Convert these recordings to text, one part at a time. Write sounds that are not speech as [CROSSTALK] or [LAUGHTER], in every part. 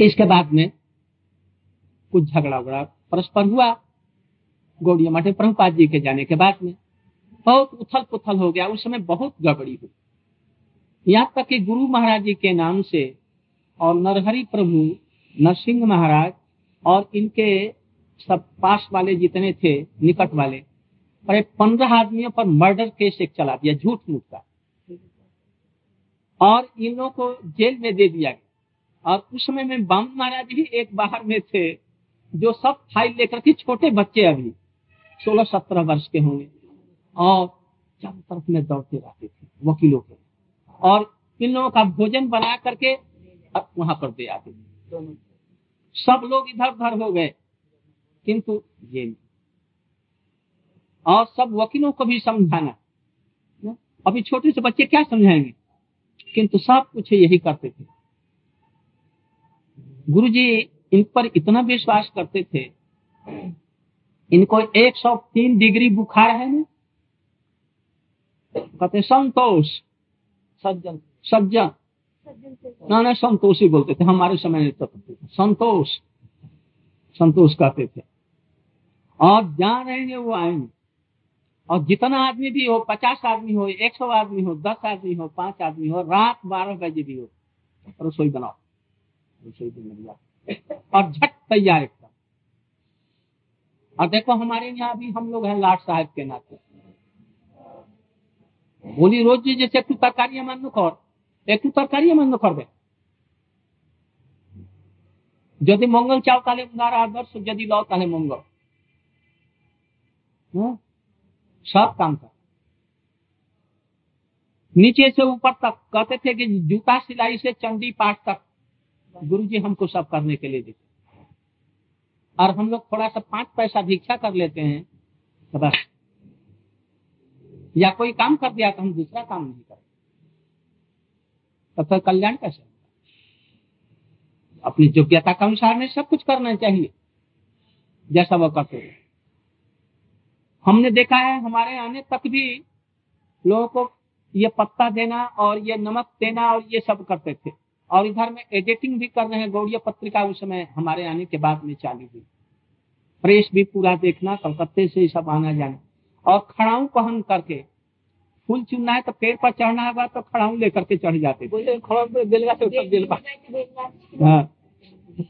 इसके बाद में कुछ झगड़ा उगड़ा परस्पर हुआ। गौड़िया मठे प्रभुपाद जी के जाने के बाद में बहुत उथल पुथल हो गया। उस समय बहुत गड़बड़ी हुई। यहाँ तक कि गुरु महाराज जी के नाम से और नरहरि प्रभु, नरसिंह महाराज और इनके सब पास वाले जितने थे, निकट वाले और पंद्रह आदमियों पर मर्डर केस एक चला दिया झूठ मूठ का। और इन लोगों को जेल में दे दिया गया। उस समय में बाम महाराज भी एक बाहर में थे, जो सब फ़ाइल लेकर के छोटे बच्चे अभी सोलह सत्रह वर्ष के होंगे और चारों तरफ़ में दौड़ते रहते थे, वकीलों के। और इन लोगों का भोजन बना करके वहाँ पर दे आते थे सब लोग इधर उधर हो गए, किंतु ये और सब वकीलों को भी समझाना, अभी छोटे से बच्चे क्या समझाएँगे? किंतु सब कुछ यही करते थे। गुरु जी इन पर इतना विश्वास करते थे। इनको 103 डिग्री बुखार है ना? कहते संतोष। सज्जन। सज्जन। ना ना संतोष ही बोलते थे हमारे समय में तो संतोष। संतोष कहते थे। और जहाँ रहेंगे वो आएँगे। और जितना आदमी भी हो पचास आदमी हो एक सौ आदमी हो दस आदमी हो पाँच आदमी हो रात बारह बजे भी हो रसोई बनाओ। रसोई बन और झट तैयार एकदम और देखो हमारे यहाँ भी हम लोग हैं लाट साहब के नाते बोली रोज जी जैसे একটু তরকারি আমার কর একটু তরকারি আমার করবে যদি মঙ্গল চাও তাহলে উনার আদর্শ যদি লও তাহলে মঙ্গল सब काम कर नीचे से ऊपर तक कहते थे कि जूता सिलाई से चंडी पाठ तक गुरु जी हमको सब करने के लिए देते और हम लोग थोड़ा सा पाँच पैसा भिक्षा कर लेते हैं तो बस। या कोई काम कर दिया तो हम दूसरा काम नहीं करते। तब तो कल्याण कैसे अपनी योग्यता के अनुसार में सब कुछ करना चाहिए, जैसा वो करते हैं। हमने देखा है, हमारे आने तक भी लोगों को ये पत्ता देना और ये नमक देना और ये सब करते थे। और इधर में एडिटिंग भी कर रहे हैं। गौड़िया पत्रिका उस समय हमारे आने के बाद में चालू हुई। प्रेस भी पूरा देखना कलकत्ते से सब आना जाना। और खड़ाऊ पहन करके फूल चुनना है तो पेड़ पर चढ़ना होगा तो खड़ाऊ लेकर के चढ़ जाते हाँ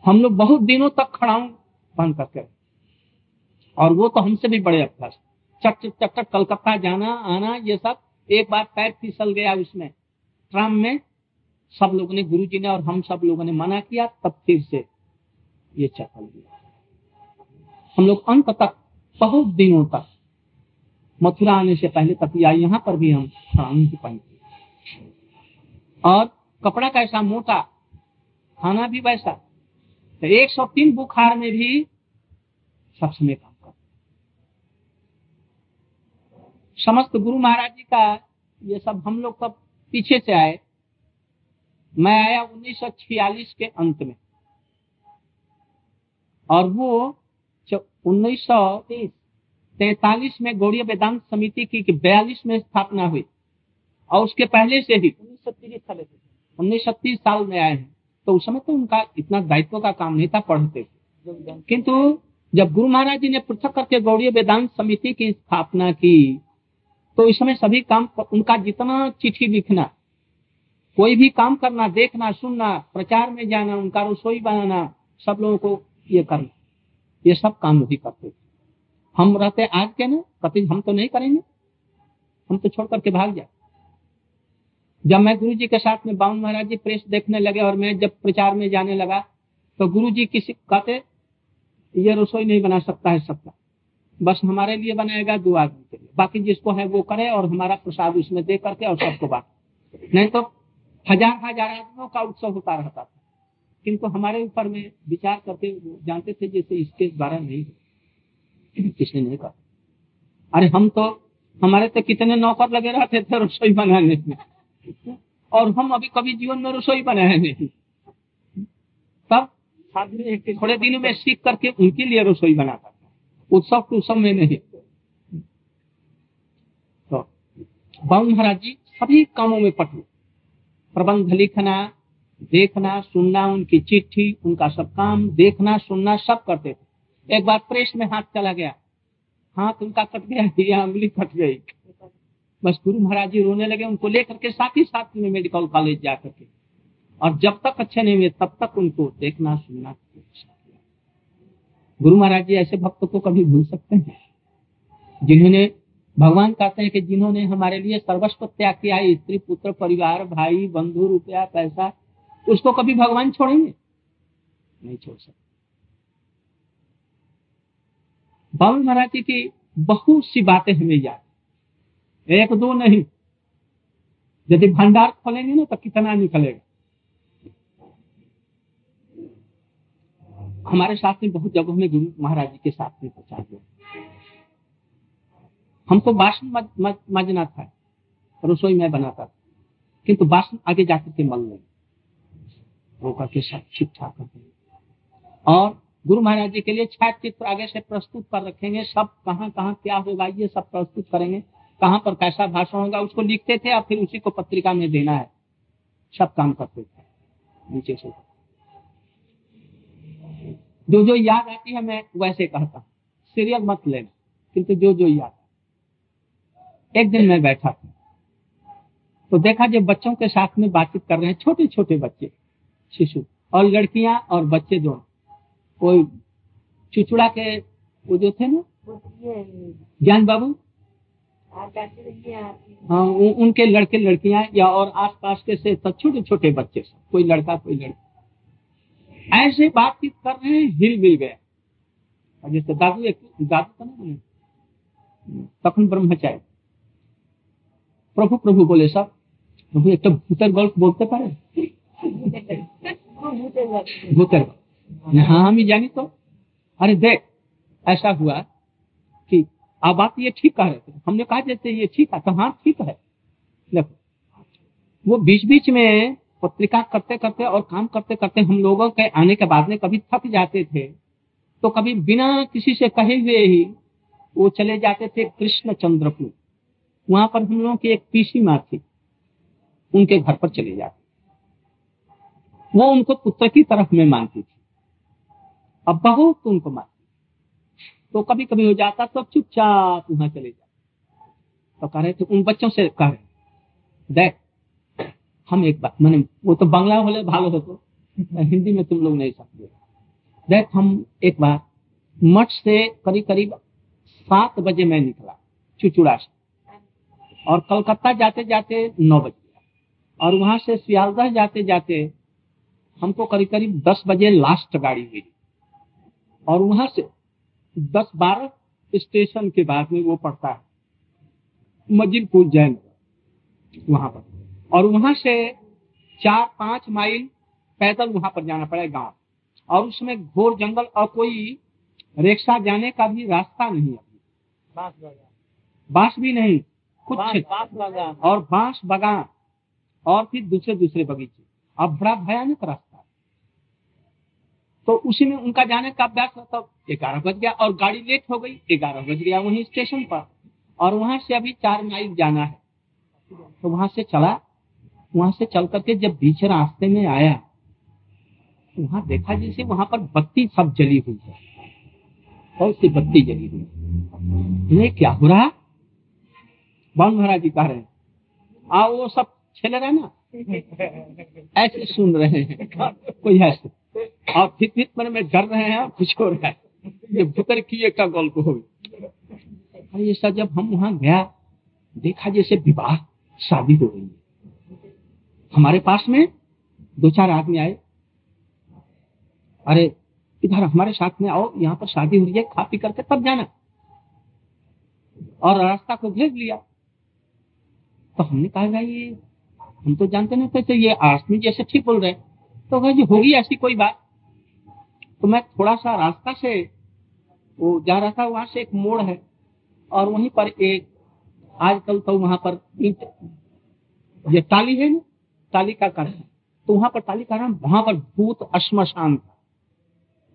हम लोग बहुत दिनों तक खड़ाऊ पहन करके। और वो तो हमसे भी बड़े अभ्यास चट चट चट कलकत्ता जाना आना ये सब। एक बार पैर फिसल गया उसमें। ट्राम में सब लोगों ने गुरु जी ने और हम सब लोगों ने मना किया, तब फिर से ये चल गया हम लोग अंत तक बहुत दिनों तक मथुरा आने से पहले तक या यहाँ पर भी हम ही पहनते और कपड़ा कैसा मोटा, खाना भी वैसा तो एक सौ तीन बुखार में भी सब समय काम कर समस्त गुरु महाराज जी का ये सब हम लोग सब पीछे से आए मैं आया 1946 के अंत में। और वो उन्नीस सौ तैतालीस में गौड़िया वेदांत समिति की बयालीस में स्थापना हुई, और उसके पहले से ही उन्नीस सौ तीस साल उन्नीस सौ तीस साल में आए हैं। तो उस समय तो उनका इतना दायित्व का काम नहीं था पढ़ते किंतु जब गुरु महाराज जी ने पृथक करके गौड़ीय वेदांत समिति की स्थापना की तो इस समय सभी काम उनका जितना चिट्ठी लिखना कोई भी काम करना, देखना, सुनना, प्रचार में जाना, उनका रसोई बनाना, सब लोगों को ये करना। ये सब काम भी करते थे। हम रहते आज के ना कभी हम तो नहीं करेंगे। हम तो छोड़ करके भाग जाए। जब मैं गुरु जी के साथ में बावन महाराज जी प्रेस देखने लगे और मैं जब प्रचार में जाने लगा तो गुरु जी किसी कहते, ये रसोई नहीं बना सकता है सबका। बस हमारे लिए बनाएगा दो आदमी के लिए। बाकी जिसको है वो करे और हमारा प्रसाद उसमें दे करके और सबको बांट नहीं तो हज़ार हज़ार आदमियों का उत्सव होता रहता था। किंतु हमारे ऊपर में विचार करके जानते थे जैसे इसके द्वारा नहीं किसने नहीं कहा? अरे हम तो हमारे तो कितने नौकर लगे रहते थे रसोई बनाने में। और हम अभी कभी जीवन में रसोई बनाए नहीं। तब थोड़े दिन में सीख करके उनके लिए रसोई बनाता था। उत्सव के उत्सव में नहीं। तो बाबू महाराज जी सभी कामों में पटु। प्रबंध लिखना, देखना, सुनना, उनकी चिट्ठी, उनका सब काम, देखना, सुनना, सब करते थे। एक बार प्रेस में हाथ चला गया। हाथ उनका कट गया, [LAUGHS] या उंगली कट गई। बस गुरु महाराज जी रोने लगे, उनको लेकर के साथ ही साथ में मेडिकल कॉलेज जाकर के और जब तक अच्छे नहीं हुए, तब तक उनको देखना, सुनना। गुरु महाराज जी ऐसे भक्तों को कभी भूल सकते हैं? जिन्होंने भगवान कहते हैं कि जिन्होंने हमारे लिए सर्वस्व त्याग किया है, स्त्री, पुत्र, परिवार, भाई, बंधु, रुपया, पैसा उसको कभी भगवान छोड़ेंगे। नहीं छोड़ सकते। बाबा महाराज जी की बहुत सी बातें हमें याद एक दो नहीं। यदि भंडार खोलेंगे ना तो कितना निकलेगा? हमारे साथ में बहुत जगहों में गुरु महाराज जी के साथ में प्रचार हुआ। हमको बासन मजना था, रसोई में बनाता था। किंतु बासन आगे जाकर के मल नहीं वो करके सब ठीक ठाक कर और गुरु महाराज जी के लिए छाया चित्र आगे से प्रस्तुत कर रखेंगे। सब कहाँ कहाँ क्या होगा, ये सब प्रस्तुत करेंगे। कहाँ पर कैसा भाषण होगा, उसको लिखते थे और फिर उसी को पत्रिका में देना है। सब काम करते थे। नीचे से। जो जो याद आती है, मैं वैसे कहता सीरियल मत लेना। किंतु जो जो याद। एक दिन मैं बैठा था। तो देखा जो बच्चों के साथ में बातचीत कर रहे हैं छोटे छोटे बच्चे, शिशु, और लड़कियाँ और बच्चे दोनों कोई चुचुड़ा के वो जो थे ना, ज्ञान बाबू? हाँ उनके लड़के लड़कियाँ या और आसपास के से सब छोटे छोटे बच्चे कोई लड़का, कोई लड़की। ऐसे बातचीत कर रहे हैं, हिल मिल गया। जैसे दादू एक, दादू का ना, तखन ब्रह्मचारी। प्रभु प्रभु बोले सब प्रभु एक तो भूतर गल्प बोलते पारे? भूतर हाँ हम ही जानी तो। अरे देख, ऐसा हुआ कि अब आप ये ठीक कह रहे थे। हमने कहा जैसे ये ठीक है तो हाँ ठीक है। देखो, वो बीच बीच में पत्रिका करते करते और काम करते करते हम लोगों के आने के बाद में कभी थक जाते थे। तो कभी बिना किसी से कहे हुए ही वो चले जाते थे कृष्ण चंद्रपुर वहाँ पर हम लोगों की एक पीसी माँ थी। उनके घर पर चले जाते। वो उनको पुत्र की तरफ़ में मानती थी। अब बहुत उनको मानती तो कभी कभी हो जाता तो चुपचाप वहाँ चले जाते। तो कह रहे थे, उन बच्चों से कह रहे देख, हम एक बार मैंने, वो तो बांग्ला होले भालो हो तो हिंदी में तुम लोग नहीं सकते देख, हम एक बार मठ से करीब करीब सात बजे मैं निकला, चुचुड़ा से। और कलकत्ता जाते जाते नौ बज गया। और वहाँ से सियालदह जाते जाते हमको करीब करीब दस बजे लास्ट गाड़ी मिली। और वहाँ से दस बारह स्टेशन के बाद में वो पड़ता है मजिलपुर जैन वहाँ पर। और वहाँ से चार पाँच माइल पैदल वहाँ पर जाना पड़ेगा गाँव। और उसमें घोर जंगल और कोई रिक्शा जाने का भी रास्ता नहीं है। बाँस भी नहीं। कुछ और बाँस बगान और फिर दूसरे दूसरे बगीचे। अब बड़ा भयानक रास्ता। तो उसी में उनका जाने का अभ्यास होता ग्यारह बज गया और गाड़ी लेट हो गई ग्यारह बज गया वहीं स्टेशन पर। और वहाँ से अभी चार माइल जाना है। तो वहाँ से चला वहाँ से चल करके जब बीच रास्ते में आया तो वहाँ देखा जैसे वहाँ पर बत्ती सब जली हुई है। बहुत सी बत्ती जली हुई ये क्या हो रहा? बाल महाराज जी कह रहे हैं। आ वो सब छेल रहे ना। [LAUGHS] ऐसे सुन रहे हैं। कोई ऐसे? और फिर फिर मन में डर रहे हैं कुछ हो रहा है? ये भूतर की एक गल्प हो ये सब जब हम वहाँ गया देखा जैसे विवाह शादी हो रही है हमारे पास में दो चार आदमी आए। अरे इधर हमारे साथ में आओ यहाँ पर शादी हो रही है खा पी करके तब जाना। और रास्ता को भेज लिया। तो हमने कहा, भाई हम तो जानते नहीं थे तो ये आसमी जैसे ठीक बोल रहे तो भाई होगी ऐसी कोई बात? तो मैं थोड़ा सा रास्ता से, वो जा रहा था, वहाँ से एक मोड़ है, और वहीं पर एक, आजकल तो वहाँ पर ये टाली है ना तालिका का कर तो वहाँ पर तालिका नाम, वहाँ पर भूत श्मशान था।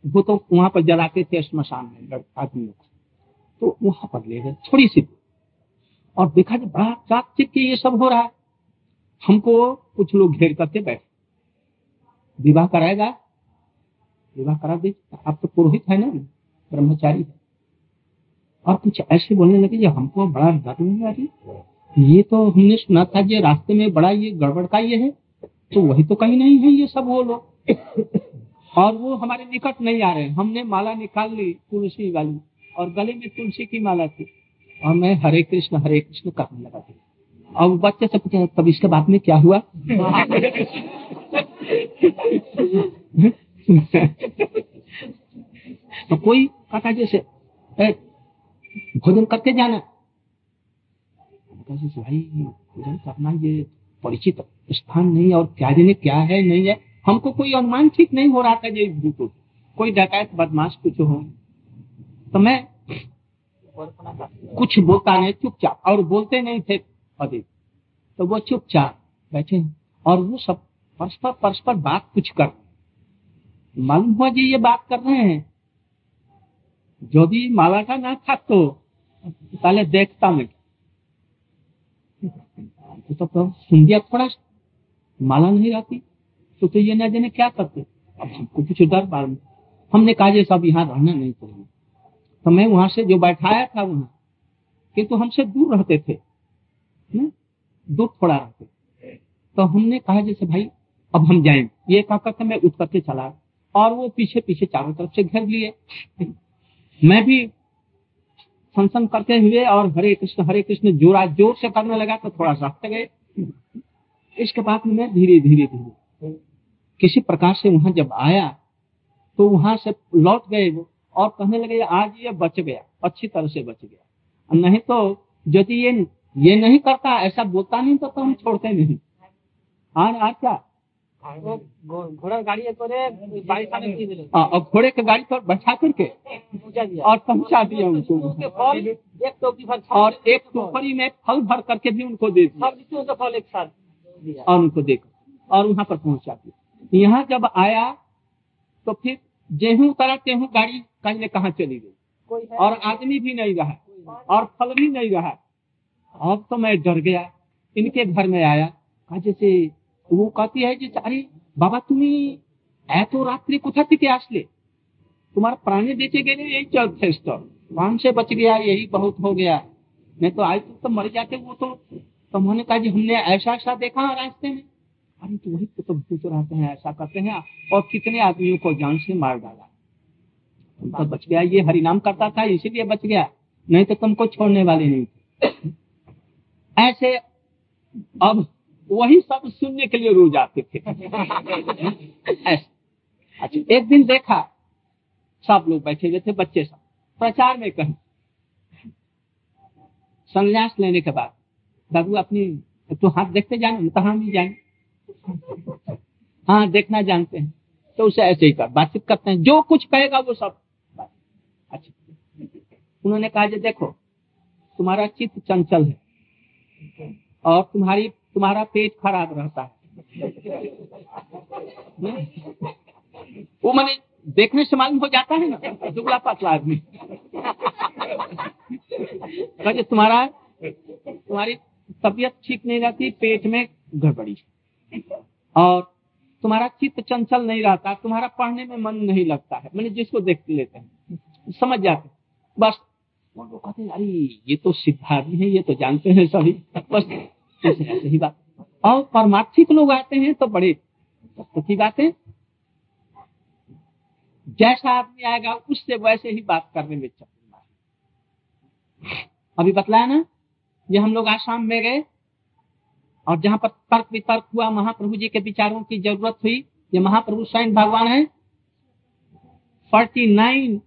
भूतों वहाँ पर जलाते थे श्मशान में आदमियों को तो वहाँ पर ले गए थोड़ी सी और देखा कि बड़ा चाक चिक के ये सब हो रहा है। हमको कुछ लोग घेर करके बैठे। विवाह कराएगा? विवाह करा दे आप तो पुरोहित है ना, ब्रह्मचारी है। और कुछ ऐसे बोलने लगे जो हमको बड़ा डर आ रही? ये तो हमने सुना था ये रास्ते में बड़ा ये गड़बड़ का ये है तो वही तो कहीं नहीं है ये सब वो लोग। और वो हमारे निकट नहीं आ रहे। हमने माला निकाल ली, तुलसी वाली, और गले में तुलसी की माला थी। और मैं हरे कृष्ण हरे कृष्ण करने लगा थी और बच्चे से पूछा, तब इसके बाद में क्या हुआ? [LAUGHS] तो कोई कहा जैसे भोजन करके जाना। भाई, भोजन करना ये परिचित स्थान नहीं और क्या जाने क्या है, नहीं है। हमको कोई अनुमान ठीक नहीं हो रहा था ये भूत कोई डकैत, बदमाश कुछ हो। तो मैं कुछ बोलता नहीं चुपचाप। और बोलते नहीं थे अधिक तो वो चुपचाप बैठे और वो सब परस्पर परस्पर बात कुछ कर मालूम हुआ जी ये बात कर रहे हैं? जो भी माला का ना था तो पहले देखता मैं। तो, तो सुन दिया थोड़ा माला नहीं रहती। तो, तो ये न जाने क्या करते। अब कुछ डर मालूम हमने कहा सब यहाँ रहना नहीं चाहिए। तो मैं वहाँ से जो बैठाया था वहाँ किंतु तो हमसे दूर रहते थे दूर थोड़ा रहते तो हमने कहा, जैसे भाई, अब हम जाए। ये कहा करके मैं करके चला और वो पीछे पीछे चारों तरफ़ से घेर लिए। मैं भी फ़ंक्शन करते हुए और हरे कृष्ण हरे कृष्ण जोरा ज़ोर से करने लगा तो थोड़ा सा हट गए। इसके बाद मैं धीरे धीरे धीरे किसी प्रकार से वहाँ जब आया तो वहाँ से लौट गए वो। और कहने लगे आज ये बच गया अच्छी तरह से बच गया। नहीं तो यदि ये ये नहीं करता ऐसा बोलता नहीं तो, तो हम छोड़ते नहीं। आज आज क्या? घोड़ा गाड़ी हाँ, घोड़े के गाड़ी पर बैठा करके और पहुँचा दिया उनको। एक टोकरी भर और एक टोकरी में फल भर करके भी उनको दे दिया। फल एक साथ और उनको देखा और वहाँ पर पहुँचा दिया। यहाँ जब आया तो फिर गेहूं उतरा गेहूं गाड़ी कहीं कहा चली गई और आदमी भी नहीं रहा और फल भी नहीं रहा अब तो मैं डर गया इनके घर में आया कहा जैसे वो कहती है जी अरे बाबा तुम्हें এত রাত্রি কোথা থেকে আসলে तुम्हारा प्राणी बेचे गए यही चलते प्राण से बच गया यही बहुत हो गया नहीं तो आज तो मर जाते वो तो तो उन्होंने कहा जी हमने ऐसा ऐसा देखा रास्ते में अरे तो वही तो भूत रहते हैं, ऐसा करते हैं। और कितने आदमियों को जान से मार डाला। तुमको बच गया, ये हरिनाम करता था, इसीलिए बच गया। नहीं तो तुमको छोड़ने वाले नहीं थे। ऐसे अब वही सब सुनने के लिए रोज आते थे। अच्छा एक दिन देखा, सब लोग बैठे हुए थे, बच्चे सब। प्रचार में कहीं। संन्यास लेने के बाद बाबू अपनी तो हाथ देखते जाने तो हम भी जाएँगे। हाँ देखना जानते हैं। तो उसे ऐसे ही कर, बातचीत करते हैं। जो कुछ कहेगा वो सब। अच्छा। उन्होंने कहा जो, देखो, तुम्हारा चित्त चंचल है और तुम्हारी, तुम्हारा पेट खराब रहता है। वो मैंने देखने से मालूम हो जाता है ना, दुबला पतला आदमी। तुम्हारा, तुम्हारी तबीयत ठीक नहीं रहती, पेट में गड़बड़ी। और तुम्हारा चित्त चंचल नहीं रहता, तुम्हारा पढ़ने में मन नहीं लगता है। मैंने जिसको देख लेते हैं, समझ जाते बस, वो कहते अरे, ये तो सिद्धार्थी है, ये तो जानते हैं सभी। बस, ऐसे बात। और परमार्थिक लोग आते हैं तो बड़े की बातें। जैसा आदमी आएगा, उससे वैसे ही बात करने में चल अभी बतलाया ना, ये हम लोग आसाम में गए और जहाँ पर तर्क वितर्क हुआ, महाप्रभु जी के विचारों की ज़रूरत हुई, ये महाप्रभु स्वयं भगवान है। फोर्टी नाइन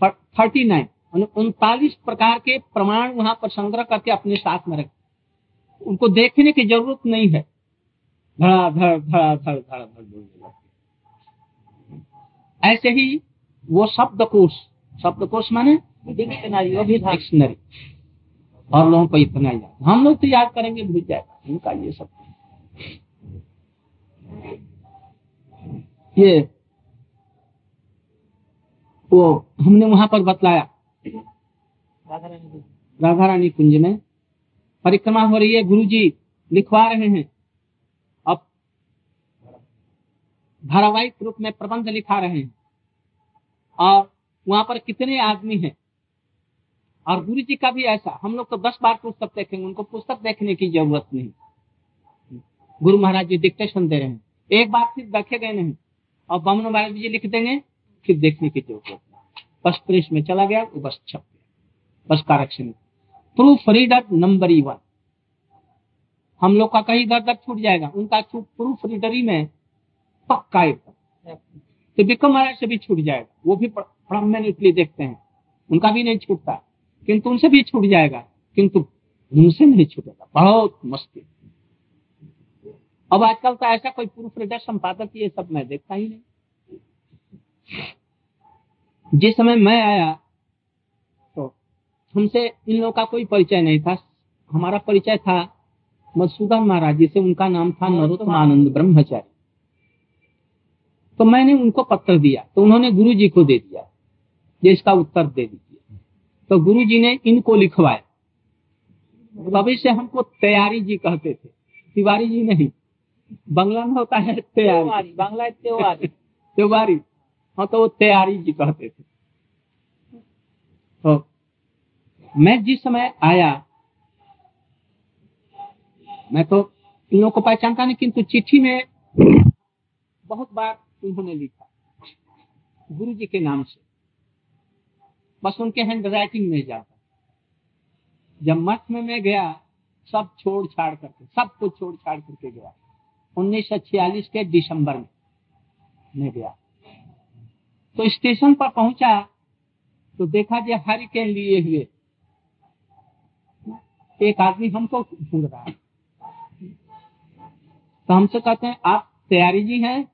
थर्टी नाइन उनतालीस प्रकार के प्रमाण वहाँ पर संग्रह करके अपने साथ में रखे। उनको देखने की ज़रूरत नहीं है। धड़ा, धड़ धड़ा धड़ धड़ा, धड़ ऐसे ही वो शब्दकोश शब्दकोश माने डिक्शनरी और लोगों को इतना याद। हम लोग तो याद करेंगे, भूल जाएगा। इनका ये सब। ये, वो हमने वहाँ पर बतलाया। राधा रानी कुंज में परिक्रमा हो रही है गुरु जी लिखवा रहे हैं। अब धारावाहिक रूप में प्रबंध लिखा रहे हैं। और वहाँ पर कितने आदमी हैं? और गुरु जी का भी ऐसा। हम लोग तो दस बार पुस्तक देखेंगे, उनको पुस्तक देखने की ज़रूरत नहीं। गुरु महाराज जी डिक्टेशन दे रहे हैं। एक बार फिर देखे गए नहीं। और बमन महाराज जी लिख देंगे, फिर देखने की ज़रूरत बस प्रेस में चला गया, वो बस छप गया। बस correction. Proof reader number one हम लोग का कहीं दर दर छूट जाएगा। उनका प्रूफ रीडरी में पक्का तो विक्रम महाराज से भी छूट जाएगा। वो भी परमानेंटली देखते हैं। उनका भी नहीं छूटता। किंतु उनसे भी छूट जाएगा। किंतु उनसे नहीं छूटेगा। बहुत मस्ती अब आजकल तो ऐसा कोई प्रूफ रीडर संपादक ये सब मैं देखता ही नहीं। जिस समय मैं आया तो हमसे इन लोगों का कोई परिचय नहीं था। हमारा परिचय था मधुसूदन महाराज जी से। उनका नाम था नरोत्तम आनंद ब्रह्मचारी। तो मैंने उनको पत्र दिया। तो उन्होंने गुरु जी को दे दिया ये इसका उत्तर दे दीजिए। तो गुरु जी ने इनको लिखवाया। तभी से हमको तैयारी जी कहते थे। तिवारी जी नहीं बंगला में होता है तैयारी। बांग्ला त्योहारी त्योहारी हाँ तो वो तैयारी जी कहते थे। तो मैं जिस समय आया मैं तो इन लोगों को पहचानता नहीं किंतु चिट्ठी में बहुत बार उन्होंने लिखा गुरु जी के नाम से। बस उनके हैंड राइटिंग में जाता। जब मठ में मैं गया, सब छोड़ छाड़ करके, सब कुछ छोड़ छाड़ करके गया। 1946 के दिसंबर में मैं गया। तो स्टेशन पर पहुँचा तो देखा जे जो हरिकेन लिए हुए। एक आदमी हमको ढूंढ रहा है। तो हमसे कहते हैं, आप तैयारी जी हैं?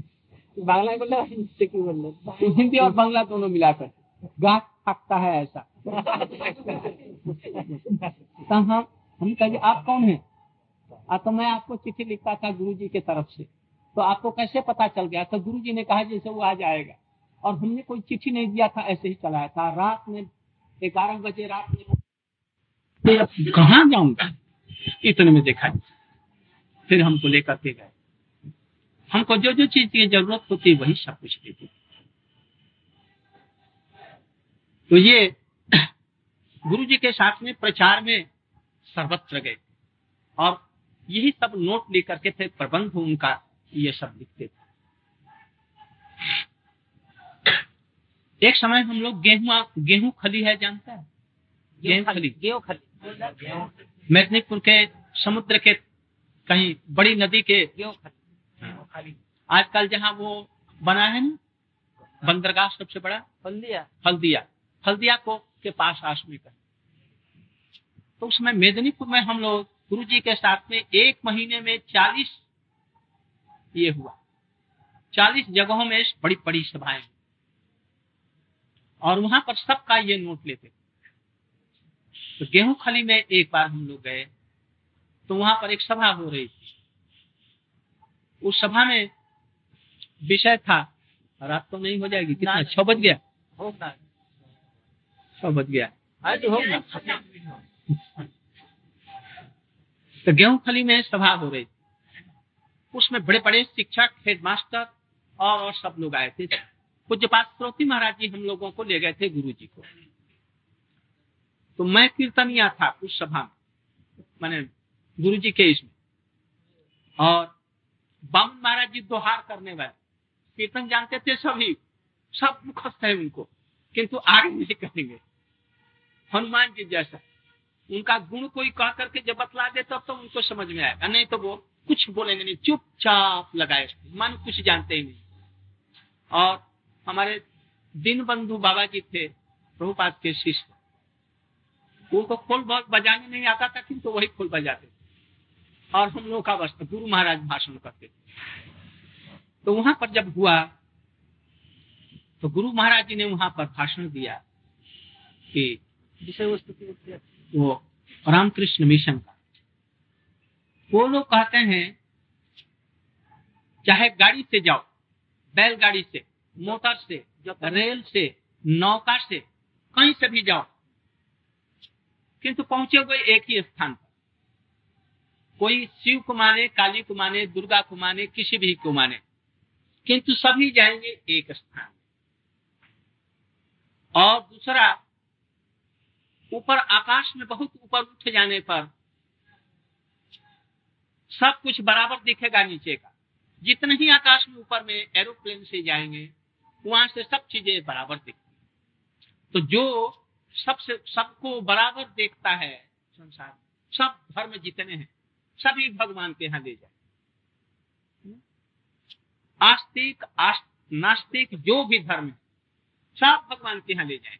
[LAUGHS] बांग्ला बोल रहे की बोल। हिंदी और बांग्ला दोनों मिलाकर। गाठ थकता है ऐसा। हम हम कहे आप कौन हैं? आ तो मैं आपको चिट्ठी लिखता था गुरु जी के तरफ़ से। तो आपको कैसे पता चल गया? तो गुरु जी ने कहा, जैसे वो आ जाएगा और हमने कोई चिट्ठी नहीं दिया था, ऐसे ही चलाया था। रात में, ग्यारह बजे रात में कहा जाऊँगा? इतने में देखा। फिर हमको लेकर के गए। हमको जो जो चीज़ की ज़रूरत होती वही सब कुछ देते तो ये [CLEARS THROAT] गुरु जी के साथ में प्रचार में सर्वत्र गए। और यही सब नोट लेकर के थे प्रबंध उनका ये सब लिखते थे। एक समय हम लोग गेहूँ गेहूँ खली है जानता है? गेहूँ खली। गेहूँ खली। मेदनीपुर के समुद्र के कहीं बड़ी नदी के गेहूँ खली। आजकल जहाँ वो बना है ना बंदरगाह सबसे बड़ा? हल्दिया। हल्दिया। हल्दिया को के पास आसमी का तो उसमें मेदिनीपुर में हम लोग गुरु जी के साथ में एक महीने में चालीस ये हुआ। चालीस जगहों में बड़ी बड़ी सभाएँ। और वहाँ पर सबका ये नोट लेते तो गेहूँ खली में एक बार हम लोग गए तो वहाँ पर एक सभा हो रही थी। उस सभा में विषय था। रात तो नहीं हो जाएगी। कितना? छह बज गया। छह बज गया। [LAUGHS] तो गेहूँ खली में सभा हो रही। उसमें बड़े बड़े शिक्षक हेडमास्टर और, और सब लोग आए थे। पूज्यपात श्रोती महाराज जी हम लोगों को ले गए थे गुरु जी को। तो मैं कीर्तनिया था उस सभा में। मैंने गुरु जी के इसमें। और बामन महाराज जी दोहार करने वाले। कीर्तन जानते थे सभी। सब मुखस्त है उनको। किंतु आगे नहीं करेंगे। हनुमान जी जैसा। उनका गुण कोई कह करके जब बतला दे तब तो उनको समझ में आएगा। नहीं तो वो कुछ बोलेंगे नहीं। चुपचाप लगाए। मन कुछ जानते ही नहीं। और हमारे दिन बंधु बाबा जी थे, प्रभुपाद के शिष्य। उनको खोल बहुत बजाने नहीं आता था, किंतु वही खोल बजाते थे। और हम लोग का बस गुरु महाराज भाषण करते थे। तो वहाँ पर जब हुआ तो गुरु महाराज जी ने वहाँ पर भाषण दिया कि विषय वस्तु वो रामकृष्ण मिशन का। वो लोग कहते हैं चाहे गाड़ी से जाओ बैलगाड़ी से मोटर से रेल से नौका से कहीं से भी जाओ किंतु पहुँचे हुए एक ही स्थान पर। कोई शिव को माने, काली को माने, दुर्गा को माने, किसी भी को माने, किंतु सभी जाएँगे एक स्थान। और दूसरा, ऊपर आकाश में बहुत ऊपर उठ जाने पर सब कुछ बराबर दिखेगा नीचे का। जितने ही आकाश में ऊपर में एरोप्लेन से जाएँगे, वहाँ से सब चीज़ें बराबर दिखती तो जो सबसे, सबको बराबर देखता है संसार सब धर्म जितने हैं सभी भगवान के यहाँ ले जाए। आस्तिक आस्त, नास्तिक जो भी धर्म है सब भगवान के यहाँ ले जाए।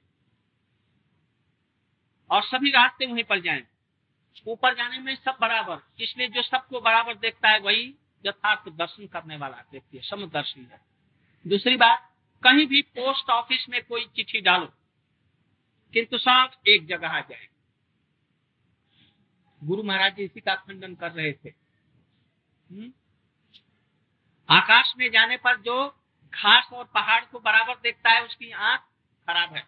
और सभी रास्ते वहीं पर जाएँ। ऊपर जाने में सब बराबर इसलिए जो सबको बराबर देखता है वही यथार्थ दर्शन करने वाला व्यक्ति है समदर्शी है। दूसरी बात कहीं भी पोस्ट ऑफ़िस में कोई चिट्ठी डालो किंतु सब एक जगह आ जाए। गुरु महाराज जी इसी का खंडन कर रहे थे? हम्म? आकाश में जाने पर जो घास और पहाड़ को बराबर देखता है, उसकी आँख खराब है।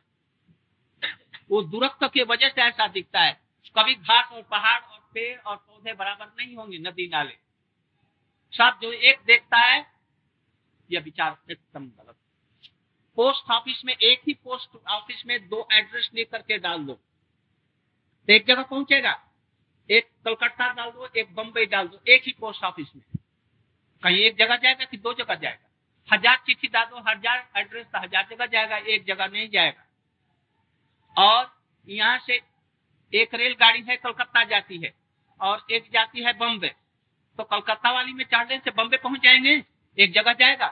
वो दूरत्व की वजह से ऐसा दिखता है। कभी घास और पहाड़ और पेड़ और पौधे बराबर नहीं होंगे नदी नाले। सब जो एक देखता है यह विचार एकदम गलत पोस्ट ऑफ़िस में एक ही पोस्ट ऑफ़िस में दो एड्रेस लेकर के डाल दो। एक जगह पहुंचेगा। एक कलकत्ता डाल दो, एक बम्बई डाल दो, एक ही पोस्ट ऑफ़िस में। कहीं एक जगह जाएगा कि दो जगह जाएगा? हज़ार चिट्ठी डाल दो, हज़ार एड्रेस तो हज़ार जगह जाएगा, एक जगह नहीं जाएगा। और यहाँ से एक रेलगाड़ी है, कलकत्ता जाती है, और एक जाती है बम्बे तो कलकत्ता वाली में चढ़ने से बम्बे पहुँच जाएँगे, एक जगह जाएगा।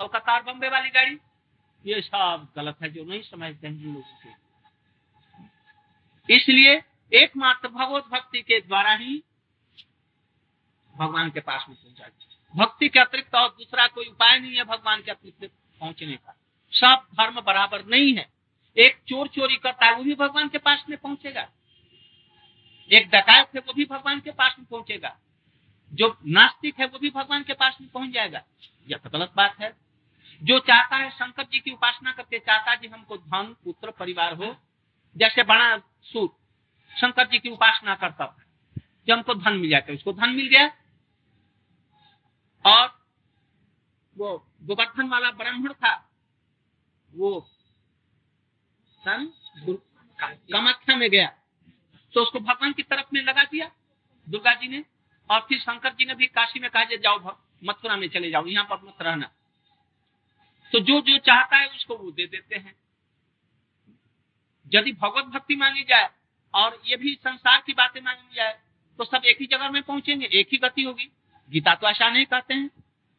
कलकत्ता और बम्बे वाली गाड़ी? ये सब गलत है जो नहीं समझते हैं लोगों इसलिए एकमात्र भगवत भक्ति के द्वारा ही भगवान के पास में पहुँचा भक्ति के अतिरिक्त और दूसरा कोई उपाय नहीं है भगवान के अतिरिक्त पहुँचने का। सब धर्म बराबर नहीं है। एक चोर चोरी करता है, वो भी भगवान के पास में पहुंचेगा। एक डकायत है, वो भी भगवान के पास में पहुंचेगा। जो नास्तिक है, वो भी भगवान के पास में पहुँच जाएगा। यह तो गलत बात है। जो चाहता है, शंकर जी की उपासना करके चाहता जी हमको धन, पुत्र, परिवार हो। जैसे बड़ा सूत शंकर जी की उपासना करता था जब हमको धन मिल जाता उसको धन मिल गया। और वो गोवर्धन वाला ब्राह्मण था, वो कामाख्या में गया। तो उसको भगवान की तरफ़ में लगा दिया दुर्गा जी ने, और फिर शंकर जी ने भी काशी में कहा जाओ मथुरा में चले जाओ, यहाँ पर मत रहना। तो जो जो चाहता है उसको वो दे देते हैं। यदि भगवत भक्ति मानी जाए और ये भी संसार की बातें मानी जाए तो सब एक ही जगह में पहुँचेंगे एक ही गति होगी। गीता तो ऐसा नहीं कहते हैं।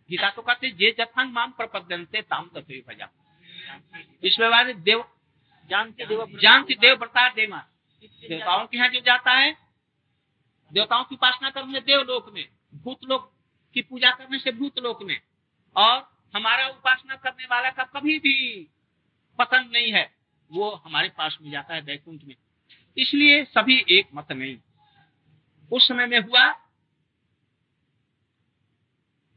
गीता तो कहते जे जथांग माम प्रपद्यंते ताम तत्व भजा। इसमें देव जानती देव जानती देव व्रता देवा देवताओं के यहाँ जो जाता है देवताओं की उपासना करने देव लोक में भूत लोक की पूजा करने से भूत लोक में और हमारा उपासना करने वाला का कभी भी पसंद नहीं है वो हमारे पास में जाता है वैकुंठ में। इसलिए सभी एक मत नहीं। उस समय में हुआ,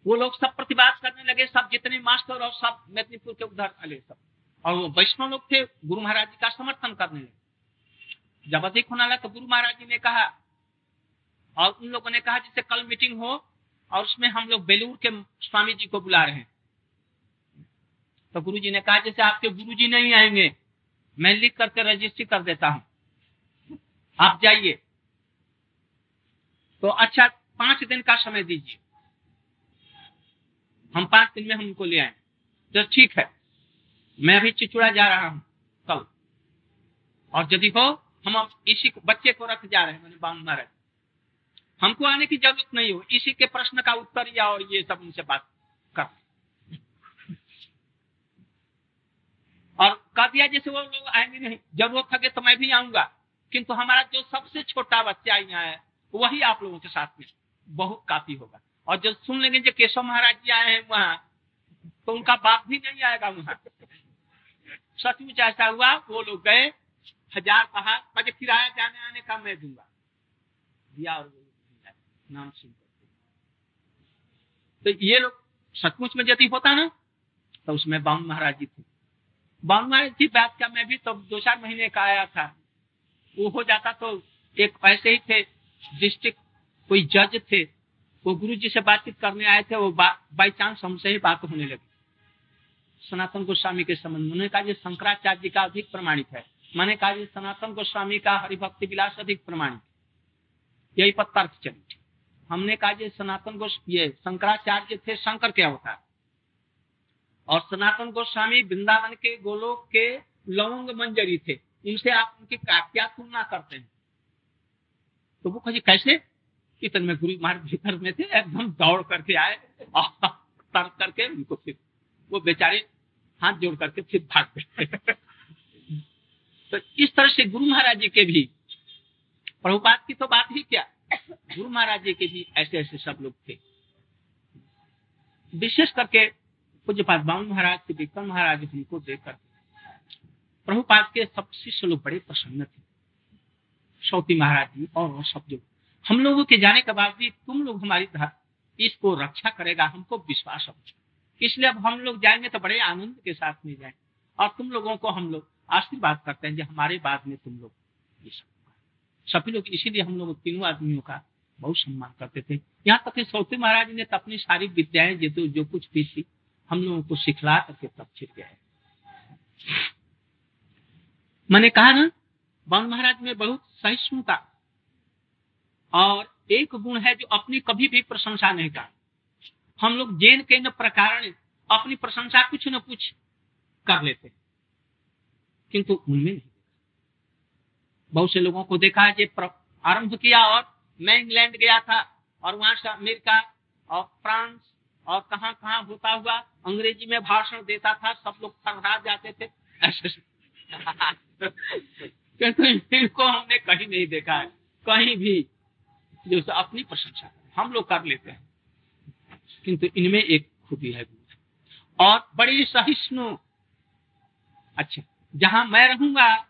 वो लोग सब प्रतिवाद करने लगे, सब जितने मास्टर और सब मेदनीपुर के उधर अले सब। और वो वैष्णव लोग थे, गुरु महाराज जी का समर्थन करने लगे। जब अधिक होना लगा तो गुरु महाराज जी ने कहा, और उन लोगों ने कहा, जिससे कल मीटिंग हो और उसमें हम लोग बेलूर के स्वामी जी को बुला रहे हैं। तो गुरु जी ने कहा, जैसे आपके गुरु जी नहीं आएँगे, मैं लिख करके रजिस्ट्री कर देता हूँ। आप जाइए। तो अच्छा पाँच दिन का समय दीजिए। हम पाँच दिन में हमको ले आए। तो ठीक है। मैं अभी चिचुड़ा जा रहा हूँ कल। और यदि हो, हम इसी को, बच्चे को रख जा रहे हैं, मैंने बाउंड मारा हमको आने की ज़रूरत नहीं हो। इसी के प्रश्न का उत्तर या और ये सब उनसे बात कर। और कह दिया जैसे वो लोग आएँगे नहीं। ज़रूरत है तो मैं भी आऊँगा। किंतु हमारा जो सबसे छोटा बच्चा यहाँ है, वही आप लोगों के साथ में बहुत काफ़ी होगा। और जब सुन लेंगे जो केशव महाराज जी आए हैं वहाँ तो उनका बाप भी नहीं आएगा वहाँ। सचमुच ऐसा हुआ, वो लोग गए, हज़ार कहा मुझे किराया जाने आने का मैं दूँगा। दिया और नाम सुन तो ये लोग सचमुच में यदि होता ना तो उसमें बाम महाराज जी थे। बाम महाराज जी बात का मैं भी तो दो चार महीने का आया था। वो हो जाता तो एक ऐसे ही थे डिस्ट्रिक्ट कोई जज थे, वो गुरु जी से बातचीत करने आए थे, वो बाई चांस हमसे ही बात होने लगी। सनातन गोस्वामी के संबंध उन्होंने कहा शंकराचार्य जी का अधिक प्रमाणित है। मैंने कहा सनातन गोस्वामी का हरिभक्ति विलास अधिक प्रमाणित यही तर्क चली। हमने कहा सनातन गोस्, ये शंकराचार्य थे, शंकर के अवतार। और सनातन गोस्वामी वृंदावन के गोलोक के लवंग मंजरी थे। इनसे आप उनकी क्या तुलना करते हैं। तो वो कहे, कैसे? इतने में गुरु महाराज भीतर में थे, एकदम दौड़ करके आए तर्क करके उनको फिर वो बेचारे हाथ जोड़ करके फिर भाग गए। [LAUGHS] तो इस तरह से गुरु महाराज जी के भी प्रभुपात की तो बात ही क्या? गुरु महाराज जी के भी ऐसे ऐसे सब लोग थे। विशेष करके पूज्यपात बावन महाराज श्री विक्रम महाराज हमको देखकर प्रभुपाद के सब शिष्य लोग बड़े प्रसन्न थे। सौती महाराज जी और सब जो, हम लोगों के जाने के बाद भी तुम लोग हमारी इसको रक्षा करेगा, हमको विश्वास है। इसलिए अब हम लोग जाएँगे तो बड़े आनंद के साथ में जाए। और तुम लोगों को हम लोग आशीर्वाद करते हैं जो हमारे बाद में तुम लोग ये सब सभी लोग इसीलिए हम लोग तीनों आदमियों का बहुत सम्मान करते थे। यहाँ तक सौती महाराज ने तो अपनी सारी विद्याएँ, जो जो कुछ भी थी, हम लोगों को सिखला करके तब छिड़ गया मैंने कहा ना, बाण महाराज में बहुत सहिष्णुता और एक गुण है जो अपनी कभी भी प्रशंसा नहीं कर हम लोग जैन के न प्रकार अपनी प्रशंसा कुछ न कुछ कर लेते किंतु उनमें नहीं बहुत से लोगों को देखा है आरंभ किया और मैं इंग्लैंड गया था और वहाँ से अमेरिका और फ्रांस और कहा कहा होता हुआ अंग्रेज़ी में भाषण देता था, सब लोग थरहरा जाते थे। ऐसे। [LAUGHS] इनको हमने कहीं नहीं देखा है। कहीं भी जो अपनी प्रशंसा हम लोग कर लेते हैं। किंतु इनमें एक खूबी है। और बड़ी सहिष्णु। अच्छा जहाँ मैं रहूँगा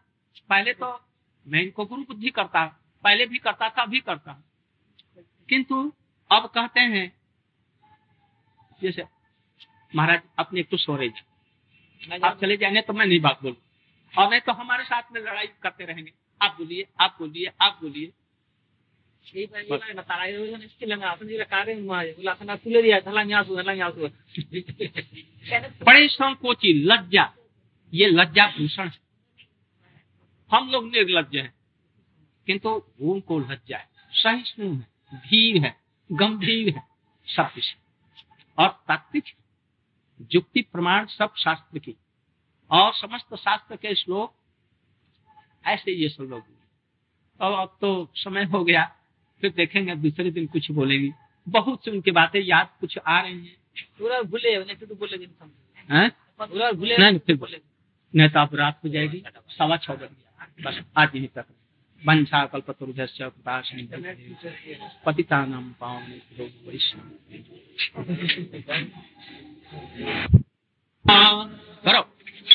पहले तो मैं इनको गुरु बुद्धि करता पहले भी करता था अभी करता। किंतु अब कहते हैं जैसे महाराज अपने एक तो सोरे आप चले जाएँगे तो मैं नहीं बात बोलू और नहीं तो हमारे साथ में लड़ाई करते रहेंगे। आप बोलिए आप बोलिए आप बोलिए। बड़े संकोची लज्जा ये लज्जा भूषण है। हम लोग निर्लज हैं किंतु उनको लज्जा है। सहिष्णु है धीर है गंभीर है सब कुछ। और तात्विक युक्ति प्रमाण सब शास्त्र की। और समस्त शास्त्र के श्लोक ऐसे ये सब लोग अब अब तो समय हो गया फिर देखेंगे दूसरे दिन कुछ बोलेगी। बहुत से उनकी बातें याद कुछ आ रही हैं। पूरा भूले फिर तो बोलेगी पूरा भूले नहीं फिर बोले। नहीं तो आप रात हो जाएगी सवा छह बजे। बस आज यहीं तक। वंशा कल्पतुर्भ्य पतिता नाम पावन करो।